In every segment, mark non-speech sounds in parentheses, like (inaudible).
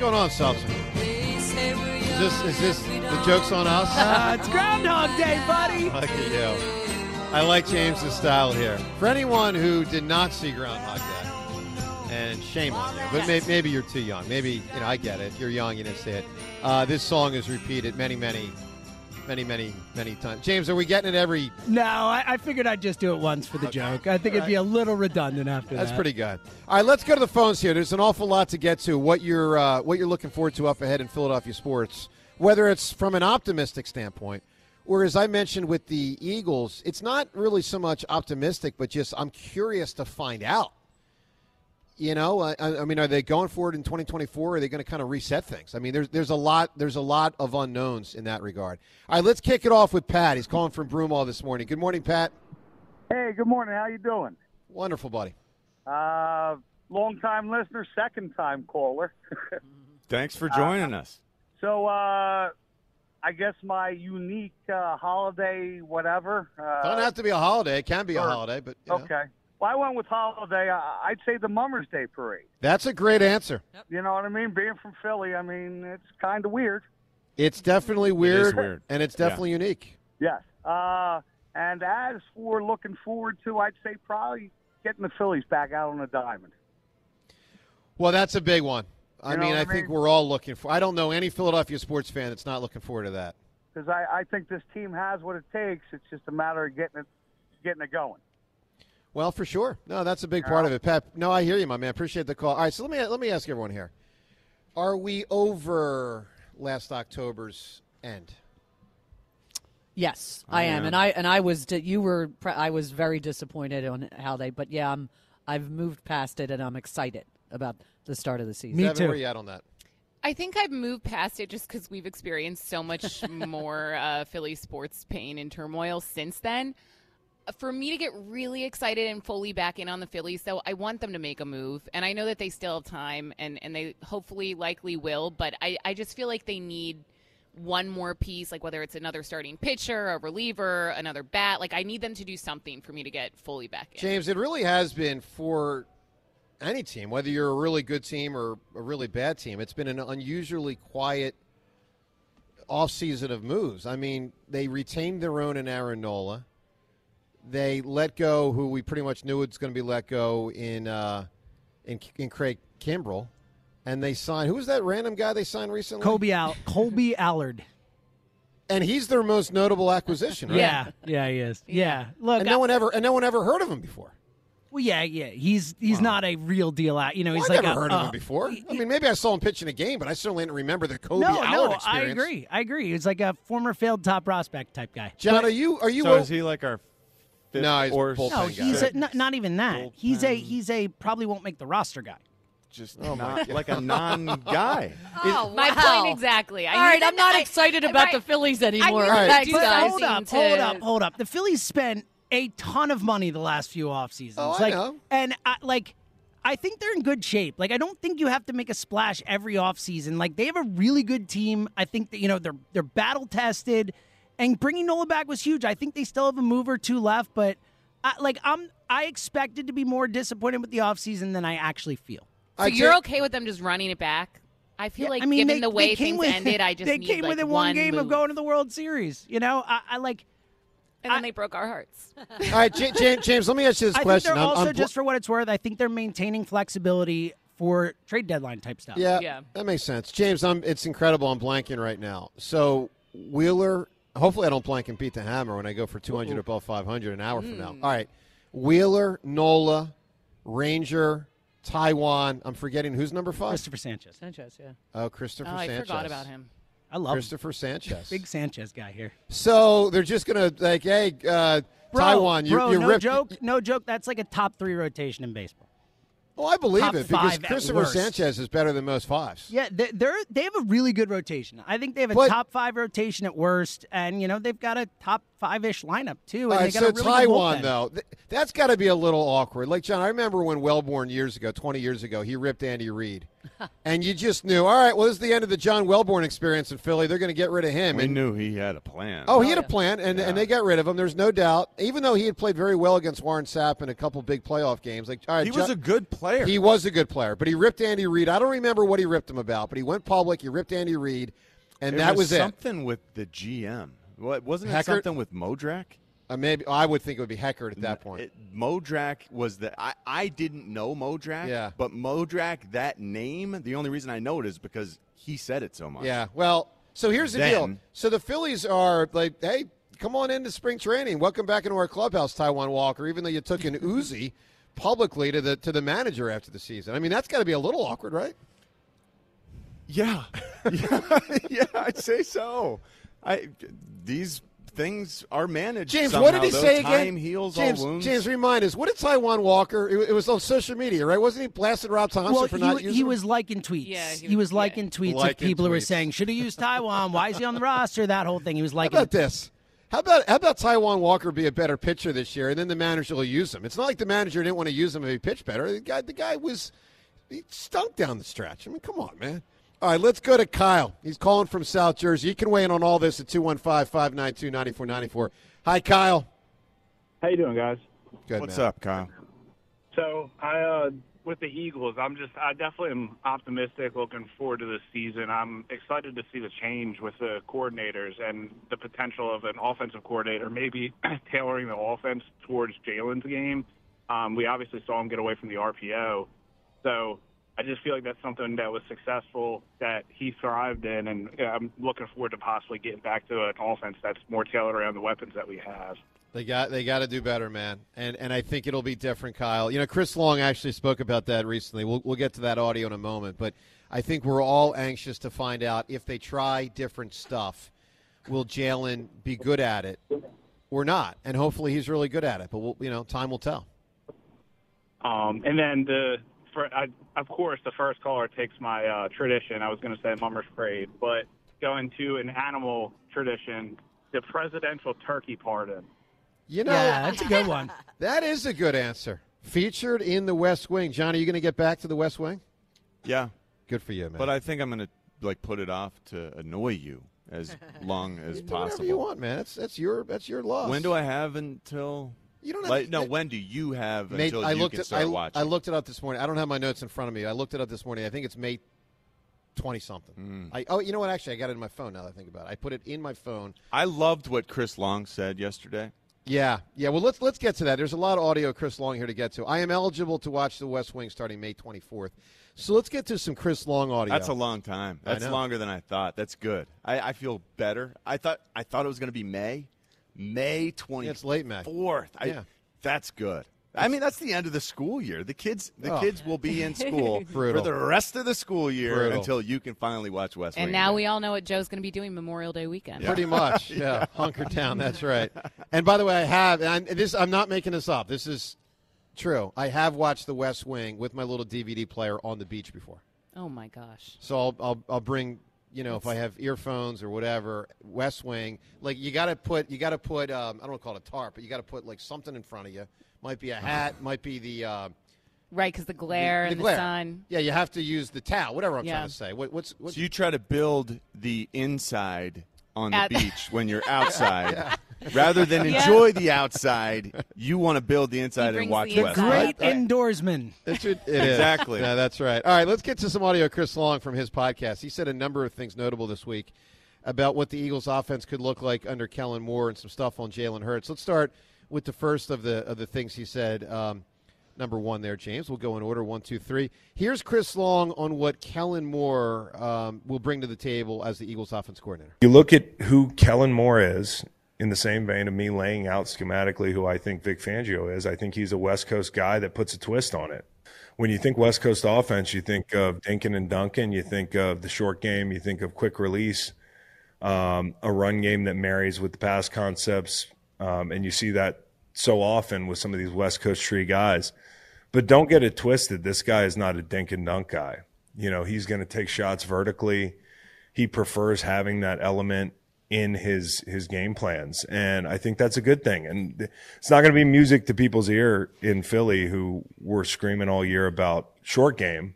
going on, Seltzer? Is this is this the jokes on us? (laughs) Uh, it's Groundhog Day, buddy. Look at you. I like James's style here. For anyone who did not see Groundhog Day, and shame on you, but may, maybe you're too young. Maybe you know I get it. You're young, you didn't see it. Uh, this song is repeated many, many, many, many, many times. James, are we getting it every? No, I, I figured I'd just do it once for the joke. I think it'd be a little redundant after That's that. pretty good. All right, let's go to the phones here. There's an awful lot to get to. What you're uh, what you're looking forward to up ahead in Philadelphia sports, whether it's from an optimistic standpoint, or as I mentioned with the Eagles, it's not really so much optimistic, but just I'm curious to find out. You know, I, I mean, are they going forward in 2024? Or are they going to kind of reset things? I mean, there's there's a lot there's a lot of unknowns in that regard. All right, let's kick it off with Pat. He's calling from Broomall this morning. Good morning, Pat. Hey, good morning. How you doing? Wonderful, buddy. Uh, long time listener, second time caller. (laughs) Thanks for joining us. so, uh, I guess my unique uh, holiday, whatever. Uh, Don't have to be a holiday. It can be a holiday, but you know. Okay. Well, I went with holiday. I, I'd say the Mummers Day parade. That's a great answer. You know what I mean? Being from Philly, I mean, it's kind of weird. It's definitely weird, weird. and it's Yeah. definitely unique. Yes. Uh, and as for looking forward to, I'd say probably getting the Phillies back out on the diamond. Well, that's a big one. I You know mean, what I I think we're all looking for. I don't know any Philadelphia sports fan that's not looking forward to that. Because I, I think this team has what it takes. It's just a matter of getting it, getting it going. Well, for sure. No, that's a big part of it, Pat. No, I hear you, my man. Appreciate the call. All right, so let me let me ask everyone here: Are we over last October's end? Yes, I am, am. and I and I was you were I was very disappointed on how they, but yeah, I'm I've moved past it and I'm excited about the start of the season. Me Seven, too. Where you at on that? I think I've moved past it just because we've experienced so much (laughs) more uh, Philly sports pain and turmoil since then. For me to get really excited and fully back in on the Phillies, though, I want them to make a move. And I know that they still have time and, and they hopefully likely will, but I, I just feel like they need one more piece, like whether it's another starting pitcher, a reliever, another bat. Like, I need them to do something for me to get fully back in. James, it really has been for any team, whether you're a really good team or a really bad team. It's been an unusually quiet offseason of moves. I mean, they retained their own in Aaron Nola. They let go who we pretty much knew was going to be let go in uh, in, in Craig Kimbrel, and they signed who was that random guy they signed recently? Kolby Al- Kolby Allard. and he's their most notable acquisition, right? Yeah, yeah, he is. Yeah, look, and I- no one ever and no one ever heard of him before. well, yeah, yeah. He's he's not a real deal. Out, you know, he's Well, I like never a, heard of uh, him before. I mean, maybe I saw him pitch in a game, but I certainly didn't remember the Kobe No, Allard no, experience. I agree. I agree. He's like a former failed top prospect type guy. Jon, are you are you? So o- is he like our fifth No, he's or bullpen No, guy. he's a, sixth? not, not even that. He's a he's a probably won't make the roster guy. just Oh, not like a non-guy. (laughs) Oh, My wow. point exactly. I All right, I'm not I- excited about right. the Phillies anymore. I need All right. them to do But something hold up, to- hold up, hold up. The Phillies spent a ton of money the last few off seasons. Oh, I know. And I, like, I think they're in good shape. Like, I don't think you have to make a splash every off season. Like, they have a really good team. I think that you know they're they're battle tested, and bringing Nola back was huge. I think they still have a move or two left, but I, like I'm I expected to be more disappointed with the off season than I actually feel. So I you're can't- okay with them just running it back? I feel Yeah, like I mean, given they, the way they came things with, ended, I just they need came like within one one game of going to the World Series. You know, I, I like. and then I- they broke our hearts. (laughs) (laughs) All right, James, James, let me ask you this I think question. they're I'm- also I'm just for what it's worth. I think they're maintaining flexibility for trade deadline type stuff. yeah, Yeah. that makes sense. James, I'm, it's incredible. I'm blanking right now. So Wheeler, hopefully I don't blank and beat the hammer when I go for 200 above 500 an hour from now. Hmm. All right, Wheeler, Nola, Ranger, Taijuan. I'm forgetting who's number five. Christopher Sanchez. Sanchez, yeah. Oh, Christopher Oh, I Sanchez. forgot about him. I love him. Christopher Sanchez. (laughs) big Sanchez guy here. So they're just gonna like, hey, uh, Bro, Taijuan, you, bro, you no ripped. joke, no joke. That's like a top three rotation in baseball. Oh, I believe it because Christopher. Sanchez is better than most fives. Yeah, they- they're they have a really good rotation. I think they have a But- top five rotation at worst, and you know they've got a top five ish lineup too. And All they right, got so a really Taijuan though, th- that's got to be a little awkward. Like Jon, I remember when Welbourn years ago, twenty years ago, he ripped Andy Reid, (laughs) and you just knew, all right, well, this is the end of the John Welbourn experience in Philly. They're going to get rid of him. We and, knew he had a plan. Oh, he had a oh, plan, and, and they got rid of him. There's no doubt. Even though he had played very well against Warren Sapp in a couple big playoff games, like all right, he was a good player. He was a good player, but he ripped Andy Reid. I don't remember what he ripped him about, but he went public. He ripped Andy Reid, and It that was, it. something with the GM. What wasn't it Heckert? something with Modrak? Uh, maybe I would think it would be Heckert at that point. It, Modrak was the I, I didn't know Modrak. Yeah. But Modrak, that name, the only reason I know it is because he said it so much. Yeah. Well, so here's the Then- deal. So the Phillies are like, hey, come on into spring training. Welcome back into our clubhouse, Taijuan Walker. Even though you took an (laughs) Uzi publicly to the to the manager after the season. I mean, that's got to be a little awkward, right? Yeah. (laughs) yeah. (laughs) yeah, I'd say so. I these things are managed. James, somehow, what did he though. say again? Time heals James, all wounds. James, remind us. What did Taijuan Walker? It, it was on social media, right? Wasn't he blasted Rob Thomson Well, for he, not wa- using he was liking tweets. Yeah, he he, was- was liking tweets Liking of people who were saying, "Should have used Taijuan. Why is he on the roster?" That whole thing. He was How liking. about this? How about how about Taijuan Walker be a better pitcher this year, and then the manager will use him? It's not like the manager didn't want to use him if he pitched better. The guy, the guy was he stunk down the stretch. I mean, come on, man. All right, let's go to Kyle. He's calling from South Jersey. You can weigh in on all this at 215-592-9494. Hi, Kyle. How you doing, guys? Good, What's man. up, Kyle? So I, uh, with the Eagles, I'm just, I definitely am optimistic, looking forward to this season. I'm excited to see the change with the coordinators and the potential of an offensive coordinator maybe (clears throat) tailoring the offense towards Jalen's game. Um, we obviously saw him get away from the RPO, so I just feel like that's something that was successful that he thrived in, and I'm looking forward to possibly getting back to an offense that's more tailored around the weapons that we have. They got they got to do better, man. And and I think it'll be different, Kyle. You know, Chris Long actually spoke about that recently. We'll we'll get to that audio in a moment, but I think we're all anxious to find out if they try different stuff, will Jalen be good at it or not? And hopefully he's really good at it. But we'll, you know, time will tell. Um, and then the, for, I, of course, the first caller takes my uh, tradition. I was going to say Mummer's Parade, but going to an animal tradition, the presidential turkey pardon. You know, yeah, that's a good one. (laughs) that is a good answer. Featured in the West Wing. Jon, are you going to get back to the West Wing? Yeah. Good for you, man. But I think I'm going to like put it off to annoy you as (laughs) long as possible. whatever possible. you want, man. That's that's your that's your loss. When do I have until? You don't have like, no. When do you have uh, May, until I you looked can at, start I, watching? I looked it up this morning. I don't have my notes in front of me. I looked it up this morning. I think it's May twenty something. Hmm. I oh, you know what? Actually, I got it in my phone. Now that I think about it, I put it in my phone. I loved what Chris Long said yesterday. Yeah, yeah. Well, let's let's get to that. There's a lot of audio, Chris Long, here to get to. I am eligible to watch The West Wing starting May 24th. So let's get to some Chris Long audio. That's a long time. That's longer than I thought. That's good. I, I feel better. I thought I thought it was going to be May, May twenty. Yeah, it's late May. Fourth. Yeah. That's good. I mean, that's the end of the school year. The kids, the Oh. kids will be in school (laughs) for the rest of the school year Brutal. until you can finally watch West Wing. And Wing now again. we all know what Joe's going to be doing Memorial Day weekend. Pretty (laughs) much, yeah. Hunker down. That's right. And by the way, I have. And I'm, this, I'm not making this up. This is true. I have watched The West Wing with my little DVD player on the beach before. Oh my gosh. So I'll I'll, I'll bring you know if I have earphones or whatever West Wing like you got to put you got to put um, I don't want to call it a tarp but you got to put like something in front of you. Might be a hat. Might be the uh, Right, because the glare the and glare. the sun. Yeah, you have to use the towel. Whatever I'm Yeah. trying to say. What, what's what's So you try to build the inside on the At- beach when you're outside. (laughs) Rather than Yeah. enjoy the outside, you want to build the inside and watch the West. inside. Wing. Great indoorsman. It should- (laughs) it is. Exactly. Yeah, that's right. All right, let's get to some audio. Chris Long from his podcast. He said a number of things notable this week about what the Eagles' offense could look like under Kellen Moore and some stuff on Jalen Hurts. Let's start with the first of the of the things he said. Um, number one there, James. We'll go in order one, two, three. Here's Chris Long on what Kellen Moore um, will bring to the table as the Eagles' offense coordinator. You look at who Kellen Moore is in the same vein of me laying out schematically who I think Vic Fangio is. I think he's a West Coast guy that puts a twist on it. When you think West Coast offense, you think of Dinkin and Duncan, you think of the short game, you think of quick release, um, a run game that marries with the pass concepts, um, and you see that so often with some of these West Coast tree guys. But don't get it twisted. This guy is not a dink and dunk guy. You know, he's going to take shots vertically. He prefers having that element in his his game plans, and I think that's a good thing. And it's not going to be music to people's ear in Philly who were screaming all year about short game.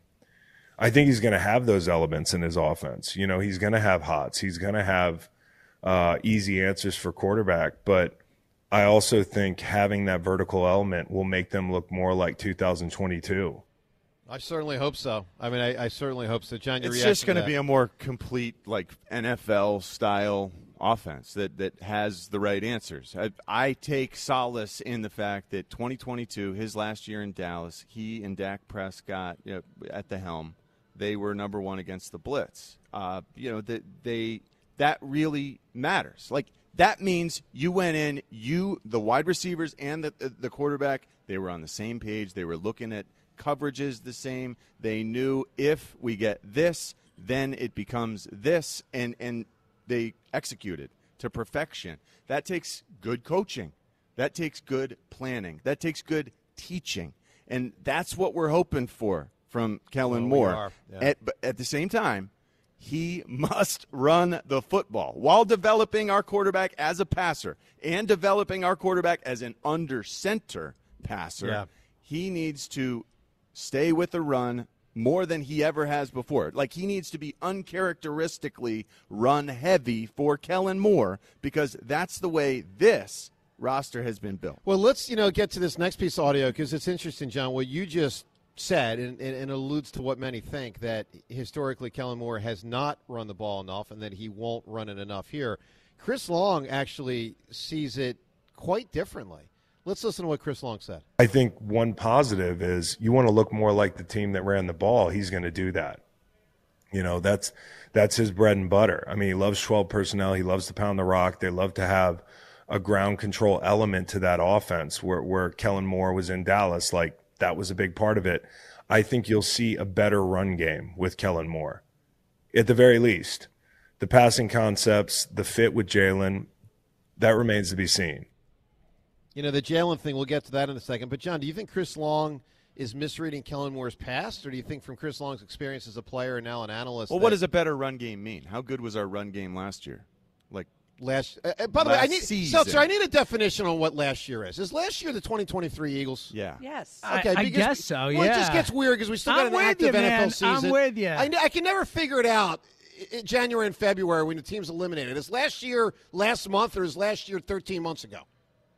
I think he's going to have those elements in his offense. You know, he's going to have hots. He's going to have uh, easy answers for quarterback, but I also think having that vertical element will make them look more like 2022. I certainly hope so. I mean, I, I certainly hope so. Jon, your it's just going to to be a more complete, like NFL style offense that that has the right answers. I, I take solace in the fact that 2022, his last year in Dallas, he and Dak Prescott you know, at the helm, they were number one against the blitz. Uh, you know that they that really matters. Like that means you went in, you the wide receivers and the, the, the quarterback, they were on the same page. They were looking at coverages the same. They knew if we get this, then it becomes this, and and they executed to perfection. That takes good coaching. That takes good planning. That takes good teaching, and that's what we're hoping for from Kellen Oh, we Moore. yeah. At, but at the same time, he must run the football while developing our quarterback as a passer and developing our quarterback as an under center passer. Yeah. He needs to stay with the run more than he ever has before. Like he needs to be uncharacteristically run heavy for Kellen Moore because that's the way this roster has been built. Well, let's you know get to this next piece of audio because it's interesting, Jon. What you just said and, and, alludes to what many think that historically Kellen Moore has not run the ball enough and that he won't run it enough here. Chris Long actually sees it quite differently. Let's listen to what Chris Long said. I think one positive is you want to look more like the team that ran the ball. He's going to do that. You know, that's that's his bread and butter. I mean, he loves 12 personnel. He loves to pound the rock. They love to have a ground control element to that offense where, where Kellen Moore was in Dallas. Like, that was a big part of it. I think you'll see a better run game with Kellen Moore, at the very least. The passing concepts, the fit with Jalen, that remains to be seen. You know, the Jalen thing, we'll get to that in a second. But, Jon, do you think Chris Long is misreading Kellen Moore's past, or do you think from Chris Long's experience as a player and now an analyst? Well, what does a better run game mean? How good was our run game last year? Like last? Uh, uh, by the way, I last need season. Seltzer, I need a definition on what last year is. Is last year the 2023 Eagles? Yeah. Yes. Okay, I because- guess so, Well, it just gets weird because we still got I'm an with active you, NFL man. season. I'm with you. I, I can never figure it out. in January and February when the team's eliminated. Is last year last month or is last year 13 months ago?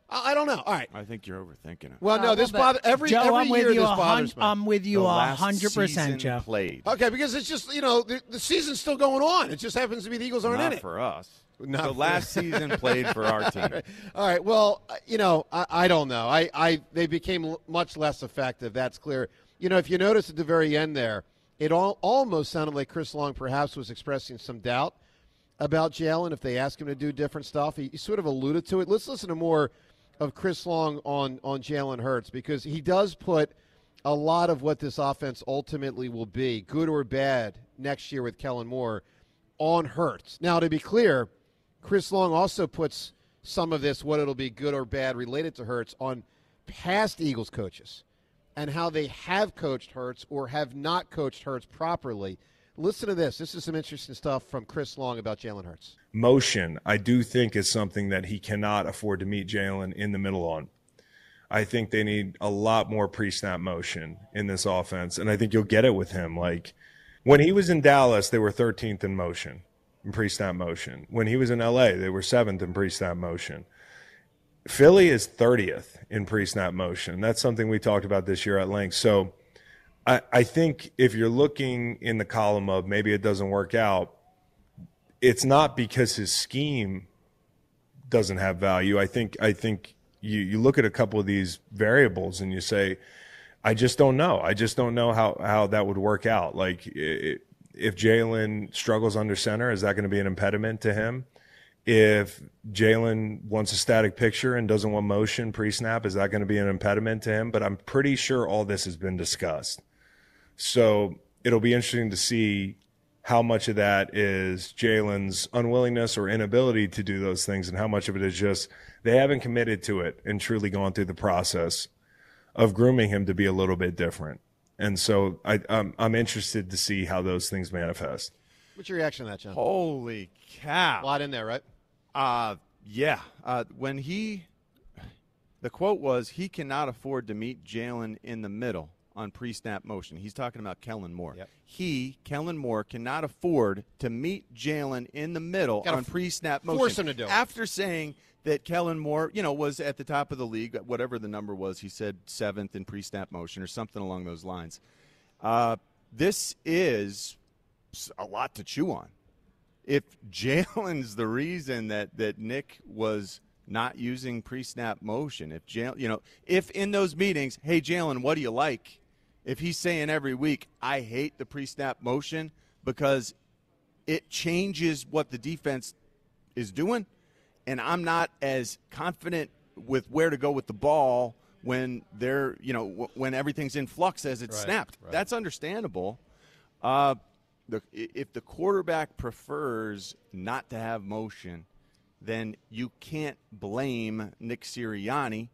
I, I don't know. All right. I think you're overthinking it. Well, no, Uh, this well, bother every Joe, every I'm year with you. this a hun- bothers me. I'm with you The a last hundred season percent, Joe. Played. okay, because it's just you know the, the season's still going on. It just happens to be the Eagles aren't Not in it. for us. Not the for- last season played for our (laughs) team. All right. Well, uh, you know, I, I don't know. I, I they became l- much less effective. That's clear. You know, if you notice at the very end there, it all almost sounded like Chris Long perhaps was expressing some doubt about Jalen if they asked him to do different stuff. He, he sort of alluded to it. Let's listen to more of Chris Long on on Jalen Hurts because he does put a lot of what this offense ultimately will be, good or bad, next year with Kellen Moore on Hurts. Now, to be clear, Chris Long also puts some of this, what it'll be good or bad, related to Hurts, on past Eagles coaches and how they have coached Hurts or have not coached Hurts properly. Listen to this. This is some interesting stuff from Chris Long about Jalen Hurts. Motion, I do think is something that he cannot afford to meet Jalen in the middle on. I think they need a lot more pre snap motion in this offense. And I think you'll get it with him. Like when he was in Dallas, they were 13th in motion, in pre snap motion. When he was in LA, they were seventh in pre snap motion. Philly is 30th in pre snap motion. That's something we talked about this year at length. So I, I think if you're looking in the column of maybe it doesn't work out, it's not because his scheme doesn't have value. I think I think you you look at a couple of these variables and you say, I just don't know. I just don't know how how that would work out. Like i if Jalen struggles under center, is that going to be an impediment to him? If Jalen wants a static picture and doesn't want motion pre snap, is that going to be an impediment to him? But I'm pretty sure all this has been discussed. So it'll be interesting to see how much of that is Jalen's unwillingness or inability to do those things, and how much of it is just they haven't committed to it and truly gone through the process of grooming him to be a little bit different. And so I, I'm, I'm interested to see how those things manifest. What's your reaction to that, Jon? Holy cow! A lot in there, right? Uh, yeah. Uh, when he, the quote was, he cannot afford to meet Jalen in the middle on pre-snap motion. He's talking about Kellen Moore. Yep. He, Kellen Moore, cannot afford to meet Jalen in the middle Gotta on pre-snap motion. force him to do it. After saying that Kellen Moore, you know, was at the top of the league, whatever the number was, he said seventh in pre-snap motion or something along those lines. Uh, this is a lot to chew on if (laughs) Jalen's the reason that that Nick was not using pre-snap motion, if Jalen, you know, if in those meetings, hey Jalen, what do you like? If he's saying every week, I hate the pre-snap motion because it changes what the defense is doing, and I'm not as confident with where to go with the ball when they're, you know, w- when everything's in flux as it's Right, snapped. right. That's understandable. Uh, the, if the quarterback prefers not to have motion, then you can't blame Nick Sirianni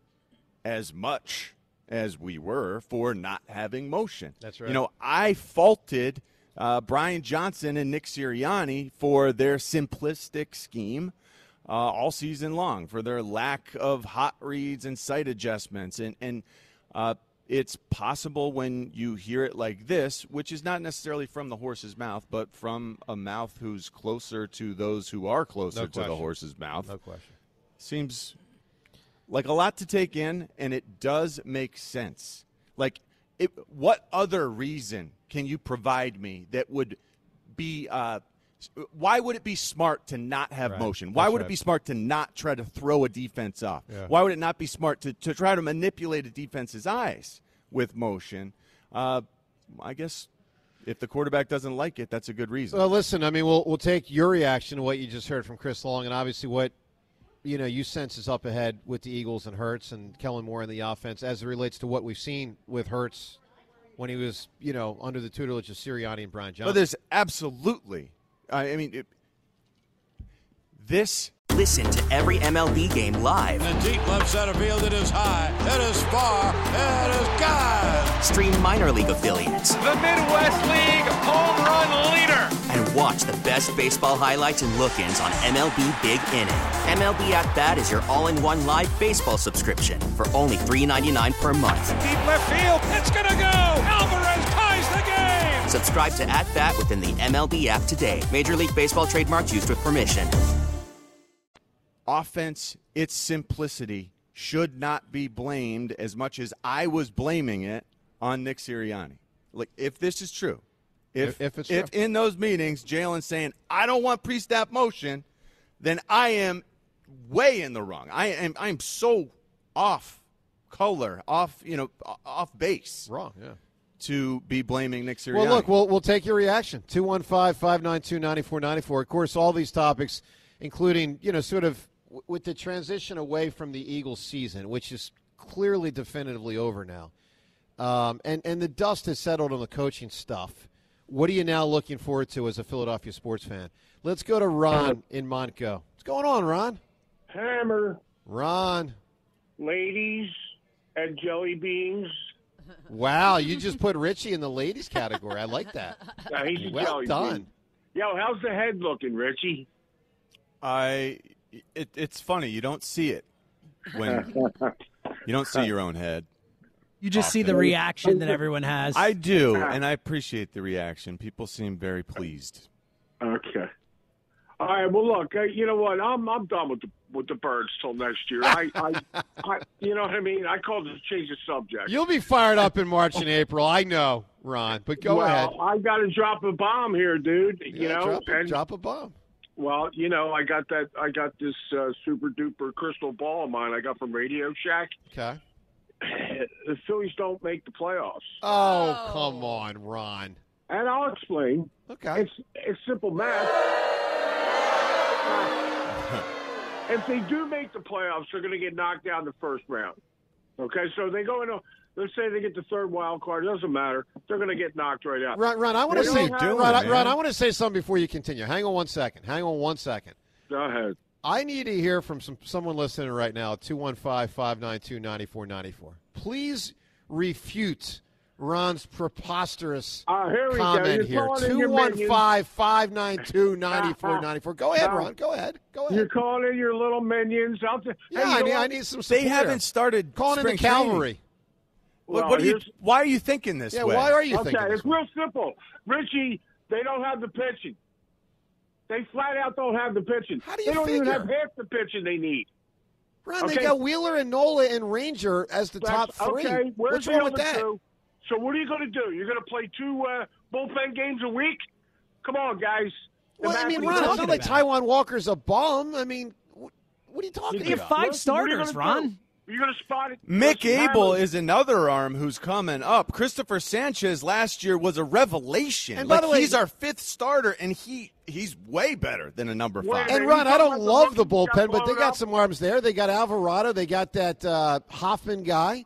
as much as we were for not having motion. That's right. You know, I faulted uh, Brian Johnson and Nick Sirianni for their simplistic scheme uh, all season long, for their lack of hot reads and sight adjustments. And, and uh, it's possible when you hear it like this, which is not necessarily from the horse's mouth, but from a mouth who's closer to those who are closer No to the horse's mouth No question. seems like a lot to take in, and it does make sense. Like, it, what other reason can you provide me that would be? Uh, why would it be smart to not have Right. motion? Why That's would right. it be smart to not try to throw a defense off? Yeah. Why would it not be smart to, to try to manipulate a defense's eyes with motion? Uh, I guess if the quarterback doesn't like it, that's a good reason. Well, listen, I mean, we'll we'll take your reaction to what you just heard from Chris Long, and obviously what you know you sense is up ahead with the Eagles and Hurts and Kellen Moore in the offense as it relates to what we've seen with Hurts when he was you know under the tutelage of Sirianni and Brian Johnson. But Johnson. there's absolutely, I I mean, it, this Listen to every MLB game live. In the deep left center field, it is high, it is far, it is gone. Stream minor league affiliates The Midwest League home run leader. And watch the best baseball highlights and look-ins on MLB Big Inning. MLB At Bat is your all-in-one live baseball subscription for only $3.99 per month. Deep left field. It's going to go. Alvarez ties the game. Subscribe to At Bat within the MLB app today. Major League Baseball trademarks used with permission. offense, its simplicity should not be blamed as much as I was blaming it on Nick Sirianni. Like, if this is true, if If- if it's if in those meetings Jalen's saying I don't want pre-snap motion, then I am way in the wrong. I am I'm so off color, off you know, off base wrong, yeah. to be blaming Nick Sirianni. Well, look, we'll, we'll take your reaction. 215 592 9494. Of course, all these topics, including, you know, sort of w- with the transition away from the Eagles season, which is clearly definitively over now, um, and, and the dust has settled on the coaching stuff. What are you now looking forward to as a Philadelphia sports fan? Let's go to Ron in Montco. What's going on, Ron? Hammer, Ron. ladies, and jelly beans. Wow, you just put Ritchie in the ladies category. I like that. Yeah, he's a Well jelly done. bean. Yo, how's the head looking, Ritchie? I it, it's funny you don't see it when (laughs) you don't see your own head. You just see the reaction that everyone has. I do, (laughs) and I appreciate the reaction. People seem very pleased. Okay. All right. Well, look. Uh, you know what? I'm I'm done with the with the birds till next year. I, I, (laughs) I you know what I mean. I called to change the subject. You'll be fired up in March and April. I know, Ron, but go well, ahead. I got to drop a bomb here, dude. you Yeah, know, drop a- and drop a bomb. Well, you know, I got that. I got this uh, super duper crystal ball of mine. I got from Radio Shack. Okay. (coughs) The Phillies don't make the playoffs, oh, oh, come on, Ron. and I'll explain. Okay. It's it's simple math. (laughs) if they do make the playoffs, they're going to get knocked out in the first round. Okay, so they go into. Let's say they get the third wild card. It doesn't matter. They're going to get knocked right out. Ron, Ron, I want to say, don't Ron, Ron, I want to say something before you continue. Hang on one second. Hang on one second. Go ahead. I need to hear from some someone listening right now. 215-592-9494. Please refute Ron's preposterous Uh, here comment here. calling in your 215 592 9494. Go ahead, Ron. Go ahead. Go ahead. You're calling in your little minions. I'll t- Yeah, Hey, you I need, I need some They support here. haven't started Calling in the spring cavalry. What, Well, what are you? Why are you thinking this Yeah, way? why are you okay, thinking this it's real simple. Ritchie, they don't have the pitching. They flat out don't have the pitching. How do you they don't even have half the pitching they need. Ron, they got Wheeler and Nola and Ranger as the top three. Okay, where's What's wrong with that? two? So what are you going to do? You're going to play two uh, bullpen games a week? Come on, guys. The Well, I math- mean, what are you Ron, it's talking not like? Taijuan Walker's a bum. I mean, what, what are you talking You have about? five Listen, what are you starters, gonna do? Ron. You're going to spot it. Mick Abel is another arm who's coming up. Christopher Sanchez last year was a revelation. And by like the way- he's our fifth starter, and he he's way better than a number five. And Ron, I don't love the bullpen, but they got up? some arms there. They got Alvarado. They got that uh, Hoffman guy.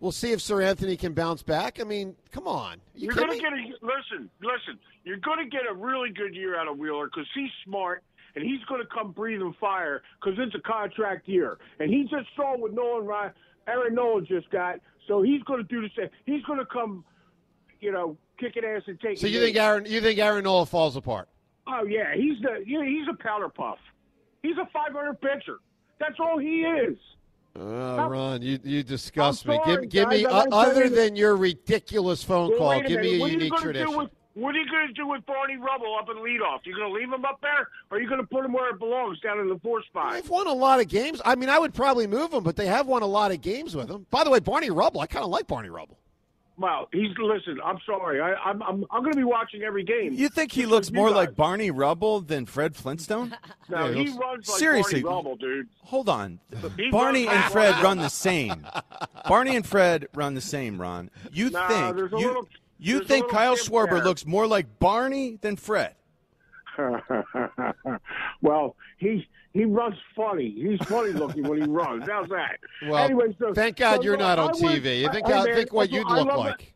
We'll see if Seranthony can bounce back. I mean, come on. You You're going to get a listen, listen. You're going to get a really good year out of Wheeler because he's smart and he's going to come breathing fire because it's a contract year. And he just saw what Nolan Ryan, Aaron Nolan just got, so he's going to do the same. He's going to come, you know, kick kicking ass and taking. So you think Aaron? You think Aaron Nola falls apart? Oh yeah, he's the you know, he's a powder puff. He's a 500 pitcher. That's all he is. Oh, Ron, you you disgust I'm me. sorry, give give me uh, other than your ridiculous phone Well, call. Give me a what unique tradition. With, what are you going to do with Barney Rubble up in leadoff? You're going to leave him up there, or are you going to put him where it belongs, down in the four spot? They've won a lot of games. I mean, I would probably move him, but they have won a lot of games with him. By the way, Barney Rubble, I kind of like Barney Rubble. Well, he's listen. I'm sorry. I, I'm I'm I'm going to be watching every game. You think he looks more guys. like Barney Rubble than Fred Flintstone? (laughs) No, Yeah, he he looks- runs like Seriously. Barney Rubble, dude. Hold on. Barney and Fred run the same. Barney and Fred run the same, Ron. You Nah, think there's a you, little- you think Kyle Schwarber there. looks more like Barney than Fred? (laughs) well, he he runs funny. He's funny looking when he runs. How's that? Well, anyway, so, thank God so you're look, not on I TV. You think hey, how- man, think what you'd look like. it.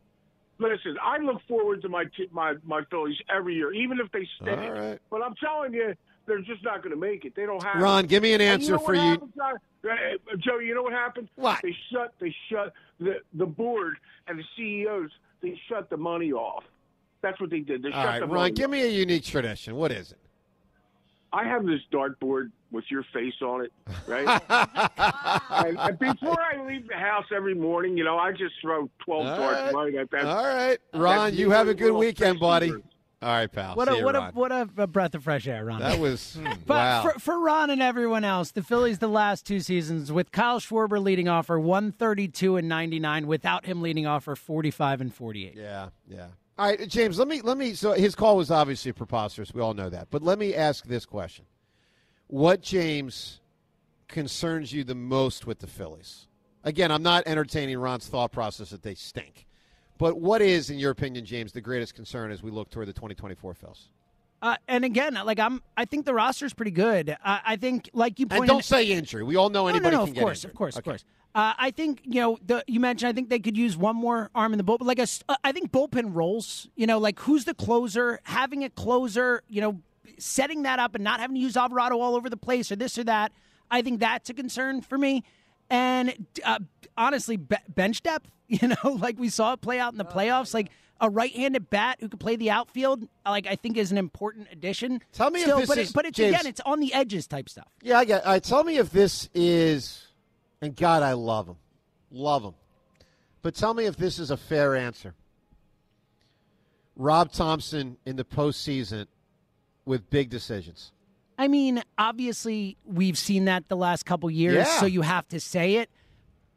Listen, I look forward to my my my Phillies every year, even if they stink. Right. But I'm telling you, they're just not going to make it. They don't have. Ron, it. give me an answer you know for you. happened, Uh, Joe, you know what happened? What? They shut. They shut the the board and the CEOs. They shut the money off. That's what they did. They All shut right, the Ron, money give off. me a unique tradition. What is it? I have this dartboard with your face on it, right? (laughs) and, and before I leave the house every morning, you know, I just throw twelve All darts right. right at that. All right, Ron, you have a good weekend, buddy. All right, pal. What See a you, what a what a, a breath of fresh air, Ron. That was (laughs) But wow. for, for Ron and everyone else, the Phillies the last two seasons with Kyle Schwarber leading off for 132 and 99, without him leading off for 45 and 48. Yeah, yeah. All right, James. Let me let me. So his call was obviously preposterous. We all know that. But let me ask this question: What James concerns you the most with the Phillies? Again, I'm not entertaining Ron's thought process that they stink. But what is, in your opinion, James, the greatest concern as we look toward the 2024 Phils? Uh, and again, like I'm, I think the roster's pretty good. I, I think, like you And pointed, don't say injury. We all know anybody no, no, can of course, of course, Okay. of course. Uh, I think you know the you mentioned. I think they could use one more arm in the bullpen. Like a, uh, I think bullpen roles. You know, like who's the closer? Having a closer. You know, setting that up and not having to use Alvarado all over the place or this or that. I think that's a concern for me. And uh, honestly, be- bench depth. (laughs) You know, like we saw it play out in the playoffs. Like a right-handed bat who could play the outfield. Like I think is an important addition. Tell me if this but is- it, but it's James- again, it's on the edges type stuff. Yeah, I get. All right, tell me if this is, and God, I love him, love him, but tell me if this is a fair answer. Rob Thomson in the postseason with big decisions. I mean, obviously, we've seen that the last couple years, Yeah. so you have to say it.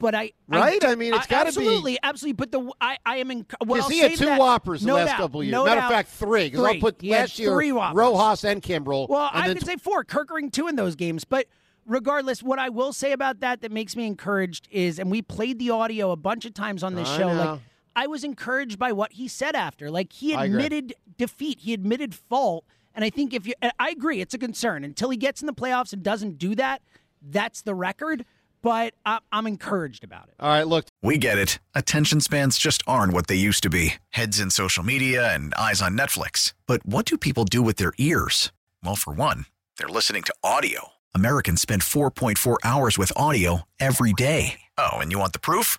But I, Right? I mean, it's gotta be- absolutely, absolutely. But the I, I am in. Well, I'll he had two that- whoppers the no last doubt, couple years. no Matter of fact, three. Because I'll put He last year three whoppers. Rojas and Kimbrel. Well, and I could say four. Kerkering two in those games, but regardless, what I will say about that that makes me encouraged is, and we played the audio a bunch of times on this I show. know. Like, I was encouraged by what he said after. Like, he admitted defeat, he admitted fault, and I think if you, I agree, it's a concern until he gets in the playoffs and doesn't do that. That's the record, but I, I'm encouraged about it. All right, look, We get it. Attention spans just aren't what they used to be heads in social media and eyes on Netflix. But what do people do with their ears? Well, for one, they're listening to audio. Americans spend 4.4 hours with audio every day. Oh, and you want the proof?